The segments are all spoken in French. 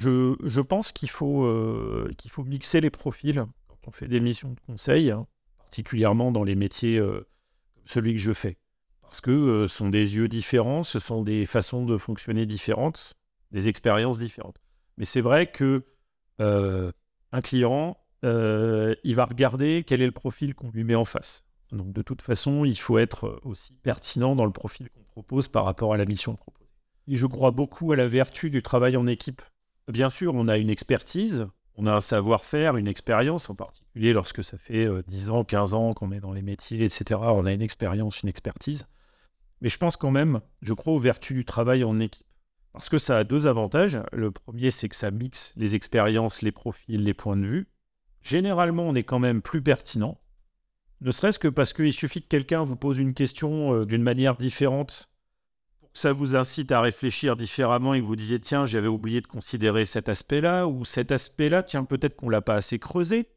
je, pense qu'il faut, euh, qu'il faut mixer les profils quand on fait des missions de conseil, hein, particulièrement dans les métiers euh, comme celui que je fais. Parce que euh, ce sont des yeux différents, ce sont des façons de fonctionner différentes, des expériences différentes. Mais c'est vrai que un client, il va regarder quel est le profil qu'on lui met en face. Donc de toute façon, il faut être aussi pertinent dans le profil qu'on propose par rapport à la mission proposée. Et je crois beaucoup à la vertu du travail en équipe. Bien sûr, on a une expertise, on a un savoir-faire, une expérience, en particulier lorsque ça fait 10 ans, 15 ans qu'on est dans les métiers, etc. On a une expérience, une expertise. Mais je pense quand même, je crois aux vertus du travail en équipe. Parce que ça a deux avantages. Le premier, c'est que ça mixe les expériences, les profils, les points de vue. Généralement, on est quand même plus pertinent. Ne serait-ce que parce qu'il suffit que quelqu'un vous pose une question euh, d'une manière différente ça vous incite à réfléchir différemment et vous disiez tiens, j'avais oublié de considérer cet aspect-là ou cet aspect-là, tiens, peut-être qu'on l'a pas assez creusé.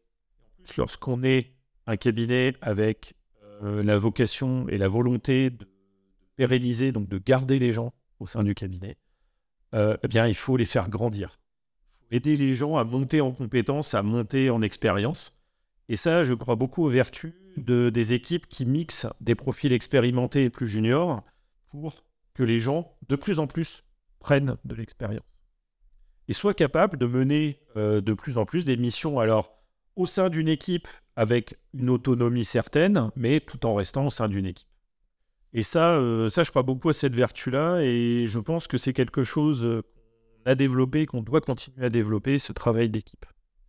Lorsqu'on est un cabinet avec euh, la vocation et la volonté de pérenniser, donc de garder les gens au sein du cabinet, euh, eh bien, il faut les faire grandir. Il faut aider les gens à monter en compétences, à monter en expérience. Et ça, je crois beaucoup aux vertus de, des équipes qui mixent des profils expérimentés et plus juniors pour que les gens, de plus en plus, prennent de l'expérience. Et soient capables de mener euh, de plus en plus des missions, alors au sein d'une équipe avec une autonomie certaine, mais tout en restant au sein d'une équipe. Et ça, euh, ça, je crois beaucoup à cette vertu-là, et je pense que c'est quelque chose euh, qu'on a développé, qu'on doit continuer à développer, ce travail d'équipe.